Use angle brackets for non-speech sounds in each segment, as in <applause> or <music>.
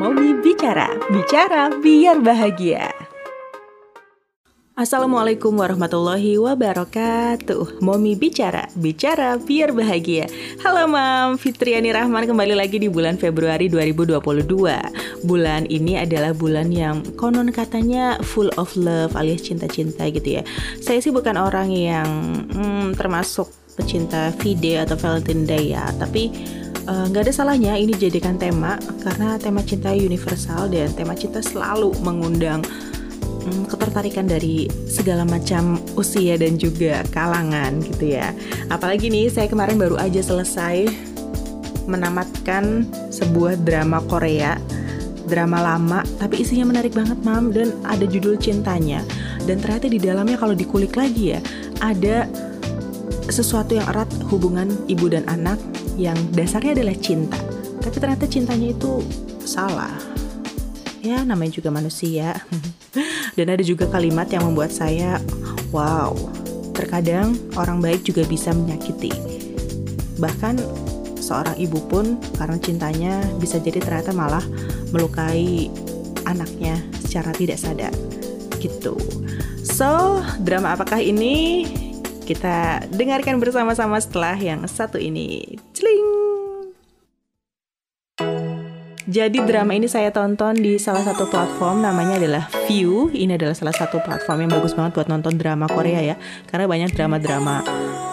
Momi Bicara, bicara biar bahagia. Assalamualaikum warahmatullahi wabarakatuh. Momi bicara, bicara biar bahagia. Halo Mam, Fitriani Rahman kembali lagi di bulan Februari 2022 Bulan ini adalah bulan yang konon katanya full of love alias cinta-cinta gitu ya. Saya sih bukan orang yang hmm, termasuk pecinta video atau Valentine Day ya. Tapi nggak uh, ada salahnya ini jadikan tema karena tema cinta universal dan tema cinta selalu mengundang hmm, ketertarikan dari segala macam usia dan juga kalangan gitu ya. Apalagi nih saya kemarin baru aja selesai menamatkan sebuah drama Korea drama lama tapi isinya menarik banget mam dan ada judul cintanya dan ternyata di dalamnya kalau dikulik lagi ya ada sesuatu yang erat hubungan ibu dan anak yang dasarnya adalah cinta. Tapi ternyata cintanya itu salah. Ya namanya juga manusia. <laughs> Dan ada juga kalimat yang membuat saya wow. Terkadang orang baik juga bisa menyakiti. Bahkan seorang ibu pun karena cintanya bisa jadi ternyata malah melukai anaknya secara tidak sadar. Gitu. So drama apakah ini kita dengarkan bersama-sama setelah yang satu ini Celing jadi drama ini saya tonton di salah satu platform namanya adalah View. Ini adalah salah satu platform yang bagus banget buat nonton drama Korea ya. Karena banyak drama-drama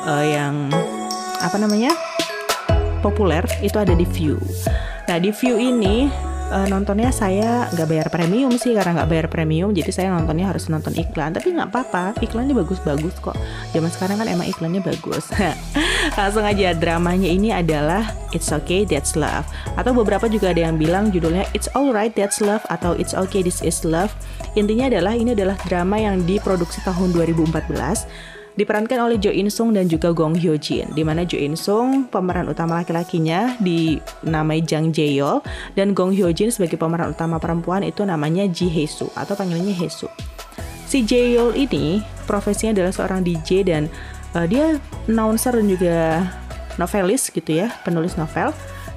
uh, yang apa namanya? populer itu ada di View. Nah, di View ini uh, nontonnya saya nggak bayar premium sih karena nggak bayar premium jadi saya nontonnya harus nonton iklan. Tapi nggak apa-apa iklannya bagus-bagus kok. Zaman sekarang kan emang iklannya bagus. <laughs> Langsung aja dramanya ini adalah It's Okay That's Love. Atau beberapa juga ada yang bilang judulnya It's Alright That's Love atau It's Okay This Is Love. Intinya adalah ini adalah drama yang diproduksi tahun 2014 diperankan oleh Jo In Sung dan juga Gong Hyo Jin di mana Jo In Sung pemeran utama laki-lakinya dinamai Jang Jae-yeol dan Gong Hyo Jin sebagai pemeran utama perempuan itu namanya Ji Hee Soo atau panggilannya Hee Soo. Si Jae-yeol ini profesinya adalah seorang DJ dan uh, dia announcer dan juga novelis gitu ya, penulis novel.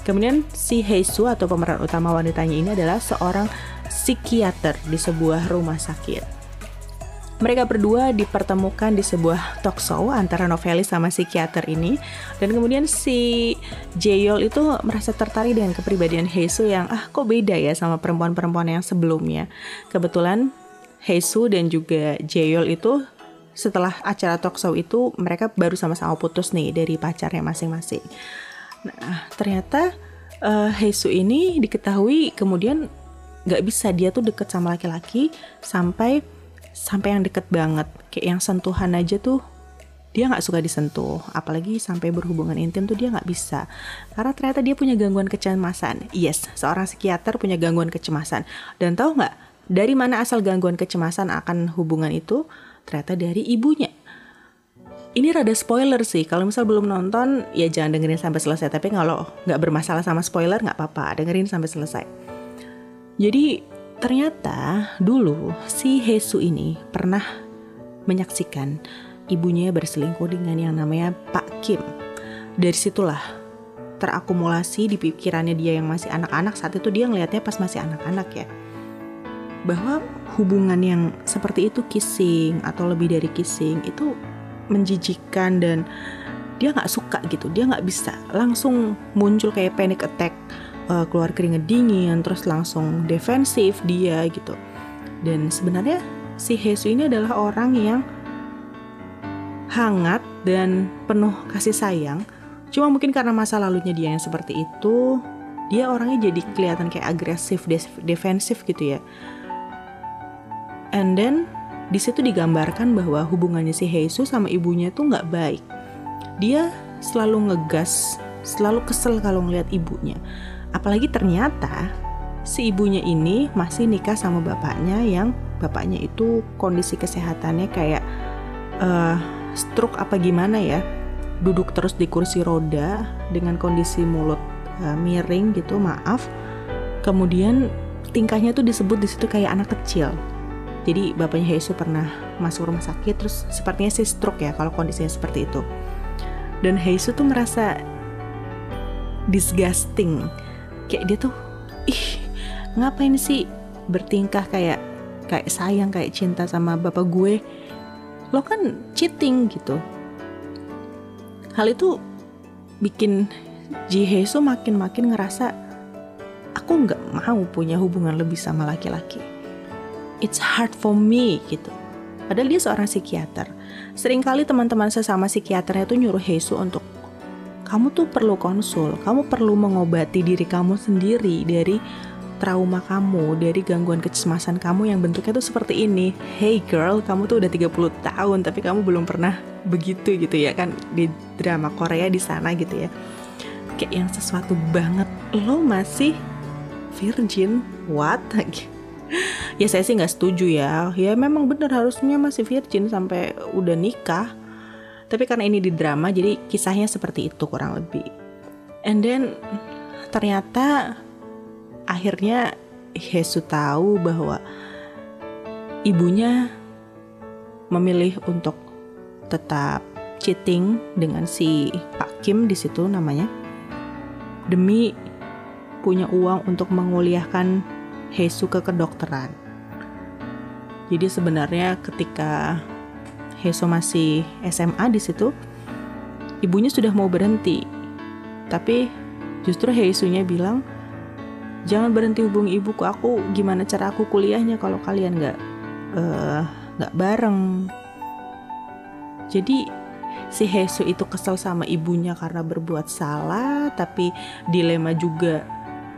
Kemudian si Hee Soo atau pemeran utama wanitanya ini adalah seorang psikiater di sebuah rumah sakit. Mereka berdua dipertemukan di sebuah talk show antara novelis sama psikiater ini dan kemudian si Jeyol itu merasa tertarik dengan kepribadian Heisu yang ah kok beda ya sama perempuan-perempuan yang sebelumnya. Kebetulan Heisu dan juga Jeyol itu setelah acara talk show itu mereka baru sama-sama putus nih dari pacarnya masing-masing. Nah, ternyata uh, Heisu ini diketahui kemudian nggak bisa dia tuh deket sama laki-laki sampai sampai yang deket banget. Kayak yang sentuhan aja tuh dia nggak suka disentuh. Apalagi sampai berhubungan intim tuh dia nggak bisa. Karena ternyata dia punya gangguan kecemasan. Yes seorang psikiater punya gangguan kecemasan. Dan tahu nggak dari mana asal gangguan kecemasan akan hubungan itu? Ternyata dari ibunya. Ini rada spoiler sih. Kalau misal belum nonton ya jangan dengerin sampai selesai. Tapi kalau nggak bermasalah sama spoiler nggak apa-apa. Dengerin sampai selesai. Jadi Ternyata dulu si Hesu ini pernah menyaksikan ibunya berselingkuh dengan yang namanya Pak Kim. Dari situlah terakumulasi di pikirannya dia yang masih anak-anak saat itu dia ngelihatnya pas masih anak-anak ya. Bahwa hubungan yang seperti itu kissing atau lebih dari kissing itu menjijikan dan dia nggak suka gitu dia nggak bisa langsung muncul kayak panic attack uh, keluar keringet dingin terus langsung defensif dia gitu. Dan sebenarnya si Hesu ini adalah orang yang hangat dan penuh kasih sayang. Cuma mungkin karena masa lalunya dia yang seperti itu dia orangnya jadi kelihatan kayak agresif defensif gitu ya. And then di situ digambarkan bahwa hubungannya si Heisu sama ibunya tuh nggak baik. Dia selalu ngegas selalu kesel kalau ngeliat ibunya Apalagi ternyata si ibunya ini masih nikah sama bapaknya yang bapaknya itu kondisi kesehatannya kayak uh, stroke apa gimana ya? Duduk terus di kursi roda dengan kondisi mulut uh, miring gitu maaf. Kemudian tingkahnya tuh disebut di situ kayak anak kecil. Jadi bapaknya Heisu pernah masuk rumah sakit terus sepertinya sih stroke ya kalau kondisinya seperti itu. Dan Heisu tuh merasa disgusting kayak dia tuh ih ngapain sih bertingkah kayak kayak sayang kayak cinta sama bapak gue? Lo kan cheating gitu. Hal itu bikin Ji Heso makin-makin ngerasa aku nggak mau punya hubungan lebih sama laki-laki. It's hard for me gitu. Padahal dia seorang psikiater. Seringkali teman-teman sesama psikiaternya tuh nyuruh Heso untuk kamu tuh perlu konsul, kamu perlu mengobati diri kamu sendiri dari trauma kamu, dari gangguan kecemasan kamu yang bentuknya tuh seperti ini. Hey girl, kamu tuh udah 30 tahun tapi kamu belum pernah begitu gitu ya kan di drama Korea di sana gitu ya. Kayak yang sesuatu banget. Lo masih virgin? What? <laughs> ya saya sih nggak setuju ya. Ya memang bener harusnya masih virgin sampai udah nikah. Tapi karena ini di drama jadi kisahnya seperti itu kurang lebih. And then ternyata akhirnya Hesu tahu bahwa ibunya memilih untuk tetap cheating dengan si Pak Kim di situ namanya demi punya uang untuk menguliahkan Hesu ke kedokteran. Jadi sebenarnya ketika Hesu masih SMA di situ, ibunya sudah mau berhenti. Tapi justru Hesunya bilang, jangan berhenti hubungi ibuku aku gimana cara aku kuliahnya kalau kalian nggak eh, nggak uh, bareng jadi si Hesu itu kesel sama ibunya karena berbuat salah tapi dilema juga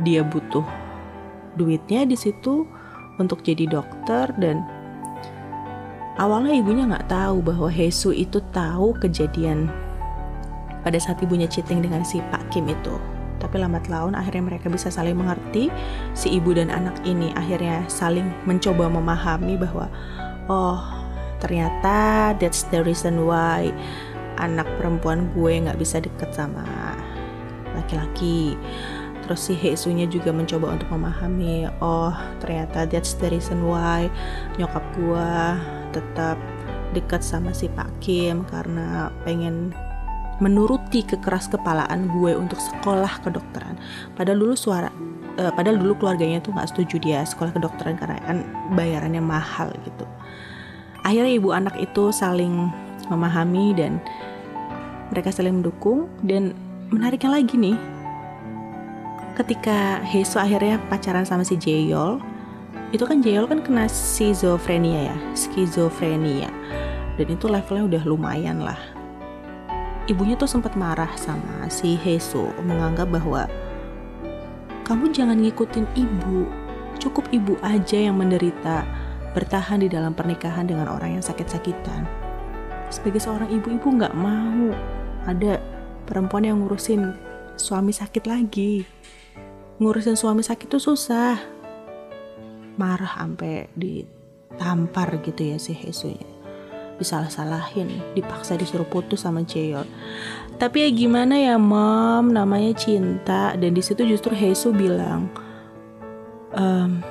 dia butuh duitnya di situ untuk jadi dokter dan awalnya ibunya nggak tahu bahwa Hesu itu tahu kejadian pada saat ibunya cheating dengan si Pak Kim itu. Tapi lambat laun akhirnya mereka bisa saling mengerti si ibu dan anak ini akhirnya saling mencoba memahami bahwa oh ternyata that's the reason why anak perempuan gue nggak bisa deket sama laki-laki. Terus si Hesunya juga mencoba untuk memahami oh ternyata that's the reason why nyokap gue tetap dekat sama si Pak Kim karena pengen menuruti kekeras kepalaan gue untuk sekolah kedokteran. Padahal dulu suara, uh, padahal dulu keluarganya tuh nggak setuju dia sekolah kedokteran karena kan bayarannya mahal gitu. Akhirnya ibu anak itu saling memahami dan mereka saling mendukung dan menariknya lagi nih, ketika Heso akhirnya pacaran sama si Jeyol, itu kan Jeyol kan kena skizofrenia ya, skizofrenia, dan itu levelnya udah lumayan lah. Ibunya tuh sempat marah sama si Heso menganggap bahwa kamu jangan ngikutin ibu. Cukup ibu aja yang menderita bertahan di dalam pernikahan dengan orang yang sakit-sakitan. Sebagai seorang ibu-ibu nggak mau ada perempuan yang ngurusin suami sakit lagi. Ngurusin suami sakit tuh susah marah sampai ditampar gitu ya si Hesonya disalah-salahin dipaksa disuruh putus sama Jeol tapi ya gimana ya mom? Namanya cinta. Dan di situ justru Hesu bilang um,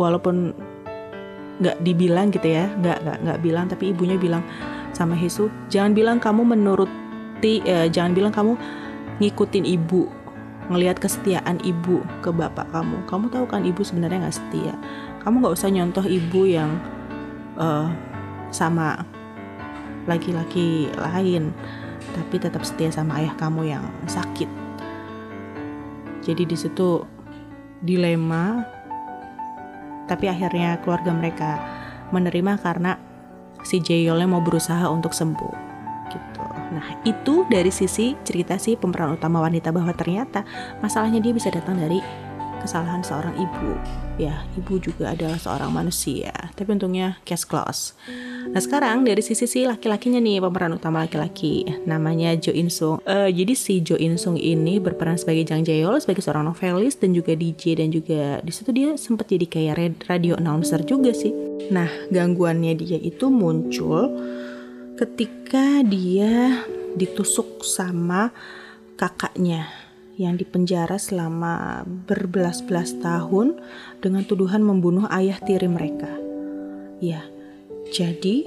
walaupun nggak dibilang gitu ya nggak nggak nggak bilang tapi ibunya bilang sama Hesu jangan bilang kamu menuruti eh, jangan bilang kamu ngikutin ibu ngelihat kesetiaan ibu ke bapak kamu. Kamu tahu kan ibu sebenarnya nggak setia. Kamu nggak usah nyontoh ibu yang uh, sama laki-laki lain tapi tetap setia sama ayah kamu yang sakit. Jadi di situ dilema tapi akhirnya keluarga mereka menerima karena si Jeyolnya mau berusaha untuk sembuh gitu. Nah itu dari sisi cerita si pemeran utama wanita bahwa ternyata masalahnya dia bisa datang dari kesalahan seorang ibu. Ya ibu juga adalah seorang manusia. Tapi untungnya case close. Nah sekarang dari sisi si laki-lakinya nih pemeran utama laki-laki namanya Jo In Sung. Uh, jadi si Jo In Sung ini berperan sebagai Jang Jae-yeol sebagai seorang novelis dan juga DJ dan juga di situ dia sempat jadi kayak radio announcer juga sih. Nah gangguannya dia itu muncul ketika dia ditusuk sama kakaknya yang dipenjara selama berbelas-belas tahun dengan tuduhan membunuh ayah tiri mereka. Ya, jadi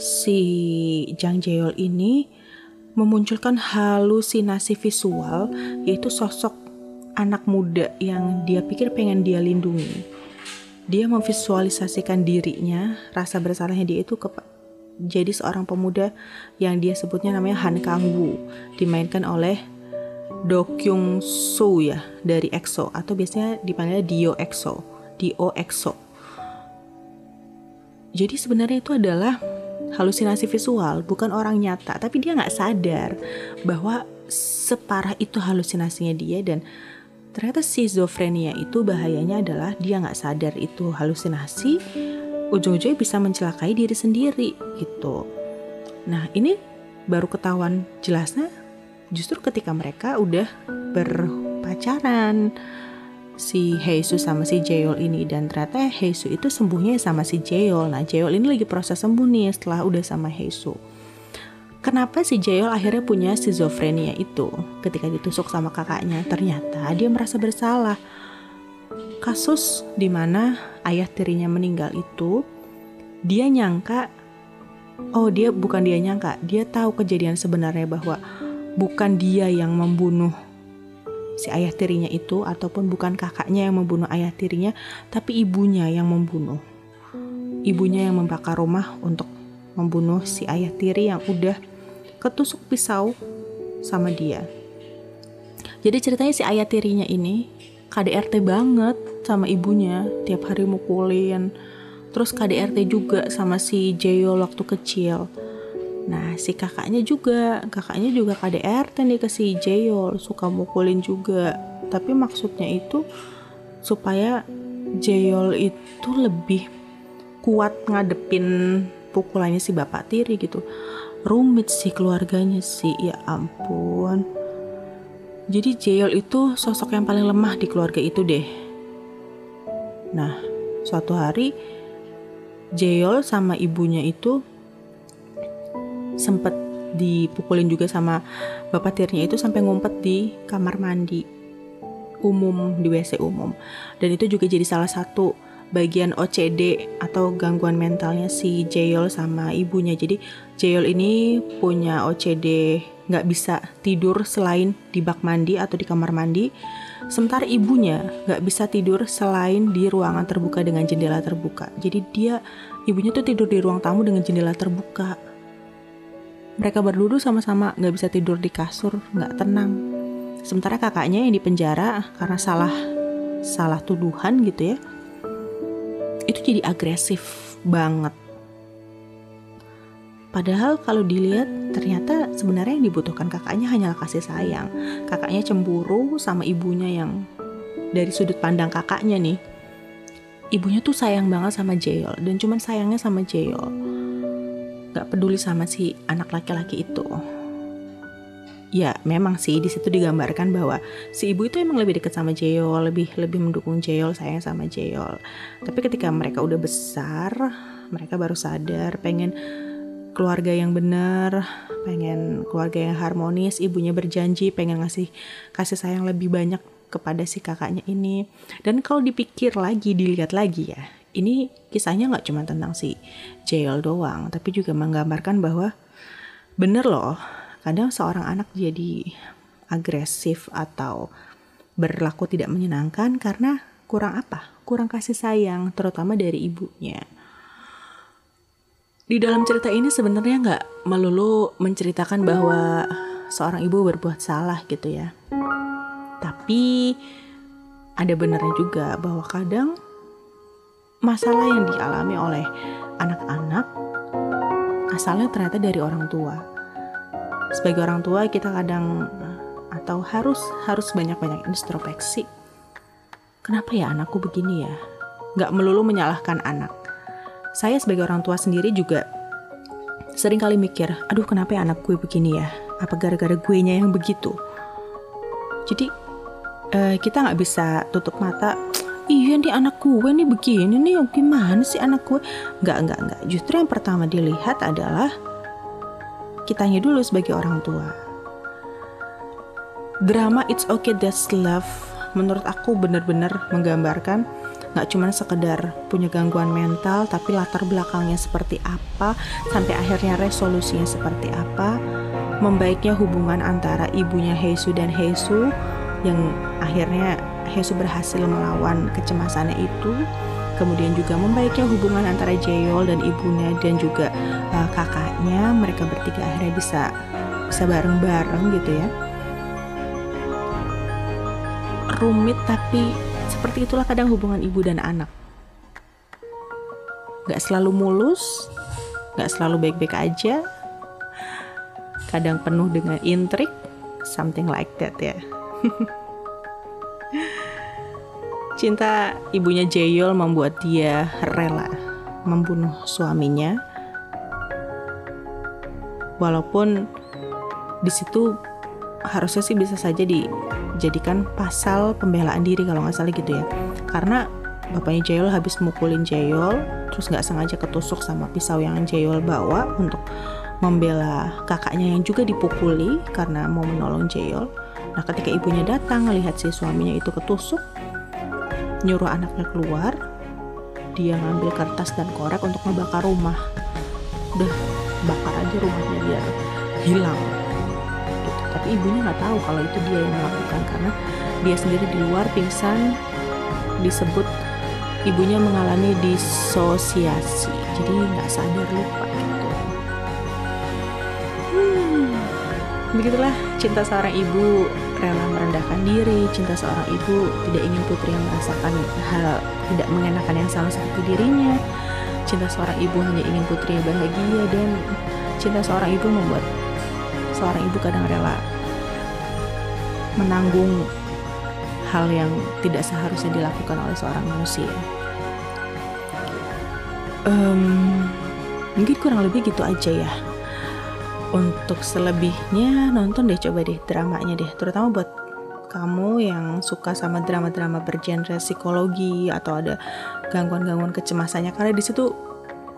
si Jang Jeol ini memunculkan halusinasi visual yaitu sosok anak muda yang dia pikir pengen dia lindungi. Dia memvisualisasikan dirinya, rasa bersalahnya dia itu ke jadi seorang pemuda yang dia sebutnya namanya Han Kang Woo, dimainkan oleh Do Kyung Soo ya dari EXO atau biasanya dipanggil Dio EXO, Dio EXO. Jadi sebenarnya itu adalah halusinasi visual, bukan orang nyata, tapi dia nggak sadar bahwa separah itu halusinasinya dia dan ternyata schizophrenia itu bahayanya adalah dia nggak sadar itu halusinasi ujung-ujungnya bisa mencelakai diri sendiri gitu. Nah ini baru ketahuan jelasnya justru ketika mereka udah berpacaran. Si Heisu sama si Jeol ini dan ternyata Heisu itu sembuhnya sama si Jeol. Nah, Jeol ini lagi proses sembuh nih setelah udah sama Heisu. Kenapa si Jaeol akhirnya punya schizophrenia itu? Ketika ditusuk sama kakaknya ternyata dia merasa bersalah kasus di mana ayah tirinya meninggal itu dia nyangka oh dia bukan dia nyangka dia tahu kejadian sebenarnya bahwa bukan dia yang membunuh si ayah tirinya itu ataupun bukan kakaknya yang membunuh ayah tirinya tapi ibunya yang membunuh ibunya yang membakar rumah untuk membunuh si ayah tiri yang udah ketusuk pisau sama dia. Jadi ceritanya si ayah tirinya ini KDRT banget sama ibunya, tiap hari mukulin. Terus KDRT juga sama si Jeyo waktu kecil. Nah, si kakaknya juga, kakaknya juga KDRT nih ke si Jeyo, suka mukulin juga. Tapi maksudnya itu supaya Jeyol itu lebih kuat ngadepin pukulannya si bapak tiri gitu rumit sih keluarganya sih ya ampun jadi Jeyol itu sosok yang paling lemah di keluarga itu deh nah suatu hari Jeyol sama ibunya itu sempet dipukulin juga sama bapak tirinya itu sampai ngumpet di kamar mandi umum di WC umum dan itu juga jadi salah satu bagian OCD atau gangguan mentalnya si Jeyol sama ibunya. Jadi Jeyol ini punya OCD nggak bisa tidur selain di bak mandi atau di kamar mandi. Sementara ibunya nggak bisa tidur selain di ruangan terbuka dengan jendela terbuka. Jadi dia ibunya tuh tidur di ruang tamu dengan jendela terbuka. Mereka berdua sama-sama nggak bisa tidur di kasur, nggak tenang. Sementara kakaknya yang di penjara karena salah salah tuduhan gitu ya itu jadi agresif banget. Padahal kalau dilihat ternyata sebenarnya yang dibutuhkan kakaknya hanyalah kasih sayang. Kakaknya cemburu sama ibunya yang dari sudut pandang kakaknya nih. Ibunya tuh sayang banget sama Jeol dan cuman sayangnya sama Jeol. Gak peduli sama si anak laki-laki itu ya memang sih di situ digambarkan bahwa si ibu itu emang lebih dekat sama Jeol, lebih lebih mendukung Jeol, sayang sama Jeol. Tapi ketika mereka udah besar, mereka baru sadar pengen keluarga yang benar, pengen keluarga yang harmonis, ibunya berjanji pengen ngasih kasih sayang lebih banyak kepada si kakaknya ini. Dan kalau dipikir lagi, dilihat lagi ya, ini kisahnya nggak cuma tentang si Jeol doang, tapi juga menggambarkan bahwa bener loh kadang seorang anak jadi agresif atau berlaku tidak menyenangkan karena kurang apa? Kurang kasih sayang, terutama dari ibunya. Di dalam cerita ini sebenarnya nggak melulu menceritakan bahwa seorang ibu berbuat salah gitu ya. Tapi ada benarnya juga bahwa kadang masalah yang dialami oleh anak-anak asalnya ternyata dari orang tua sebagai orang tua kita kadang atau harus harus banyak-banyak introspeksi. Kenapa ya anakku begini ya? Gak melulu menyalahkan anak. Saya sebagai orang tua sendiri juga sering kali mikir, aduh kenapa ya anak gue begini ya? Apa gara-gara gue nya yang begitu? Jadi uh, kita nggak bisa tutup mata. Iya nih anak gue nih begini nih, gimana sih anak gue? Nggak, nggak, nggak. Justru yang pertama dilihat adalah kitanya dulu sebagai orang tua. Drama It's Okay That's Love menurut aku benar-benar menggambarkan nggak cuma sekedar punya gangguan mental tapi latar belakangnya seperti apa sampai akhirnya resolusinya seperti apa membaiknya hubungan antara ibunya Heisu dan Heisu yang akhirnya Hesu berhasil melawan kecemasannya itu. Kemudian juga membaiknya hubungan antara Jeyol dan ibunya dan juga uh, kakaknya. Mereka bertiga akhirnya bisa bisa bareng-bareng gitu ya. Rumit tapi seperti itulah kadang hubungan ibu dan anak. Gak selalu mulus gak selalu baik-baik aja. Kadang penuh dengan intrik something like that ya. <laughs> Cinta ibunya Jeyol membuat dia rela membunuh suaminya. Walaupun di situ harusnya sih bisa saja dijadikan pasal pembelaan diri kalau nggak salah gitu ya. Karena bapaknya Jeyol habis mukulin Jeyol, terus nggak sengaja ketusuk sama pisau yang Jeyol bawa untuk membela kakaknya yang juga dipukuli karena mau menolong Jeyol. Nah, ketika ibunya datang melihat si suaminya itu ketusuk, nyuruh anaknya keluar, dia ngambil kertas dan korek untuk membakar rumah. Udah bakar aja rumahnya biar hilang. Ibunya nggak tahu kalau itu dia yang melakukan karena dia sendiri di luar pingsan disebut ibunya mengalami disosiasi. Jadi nggak sadar lupa gitu. Hmm, begitulah cinta seorang ibu rela merendahkan diri, cinta seorang ibu tidak ingin putri yang merasakan hal tidak mengenakan yang sama seperti dirinya. Cinta seorang ibu hanya ingin putri yang bahagia dan cinta seorang ibu membuat seorang ibu kadang rela menanggung hal yang tidak seharusnya dilakukan oleh seorang manusia. Um, mungkin kurang lebih gitu aja ya. Untuk selebihnya nonton deh coba deh dramanya deh. Terutama buat kamu yang suka sama drama-drama bergenre psikologi atau ada gangguan-gangguan kecemasannya. Karena di situ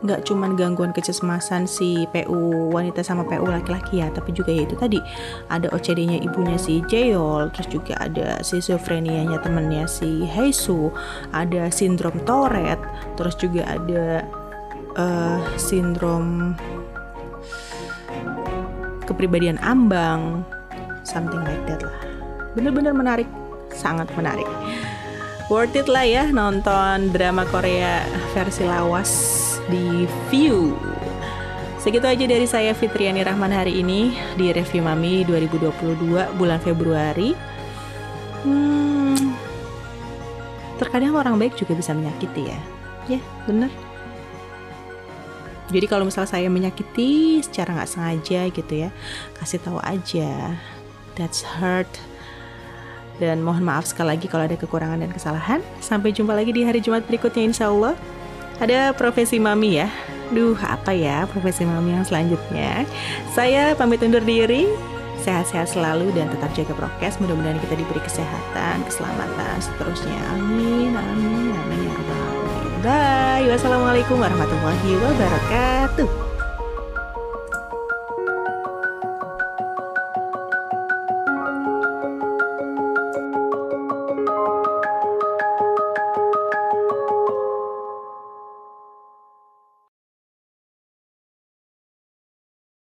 nggak cuman gangguan kecemasan si PU wanita sama PU laki-laki ya tapi juga ya itu tadi ada OCD-nya ibunya si Jeyol terus juga ada schizophrenia-nya temennya si Heisu ada sindrom Tourette terus juga ada uh, sindrom kepribadian ambang, something like that lah. Bener-bener menarik, sangat menarik. Worth it lah ya nonton drama Korea versi lawas di View. Segitu aja dari saya Fitriani Rahman hari ini di review Mami 2022 bulan Februari. Hmm, terkadang orang baik juga bisa menyakiti ya. Ya, bener. Jadi kalau misalnya saya menyakiti secara nggak sengaja gitu ya, kasih tahu aja. That's hurt. Dan mohon maaf sekali lagi kalau ada kekurangan dan kesalahan. Sampai jumpa lagi di hari Jumat berikutnya insya Allah. Ada profesi mami ya. Duh, apa ya profesi mami yang selanjutnya? Saya pamit undur diri. Sehat-sehat selalu dan tetap jaga prokes. Mudah-mudahan kita diberi kesehatan, keselamatan seterusnya. Amin, amin, amin ya. Bye. Wassalamualaikum warahmatullahi wabarakatuh.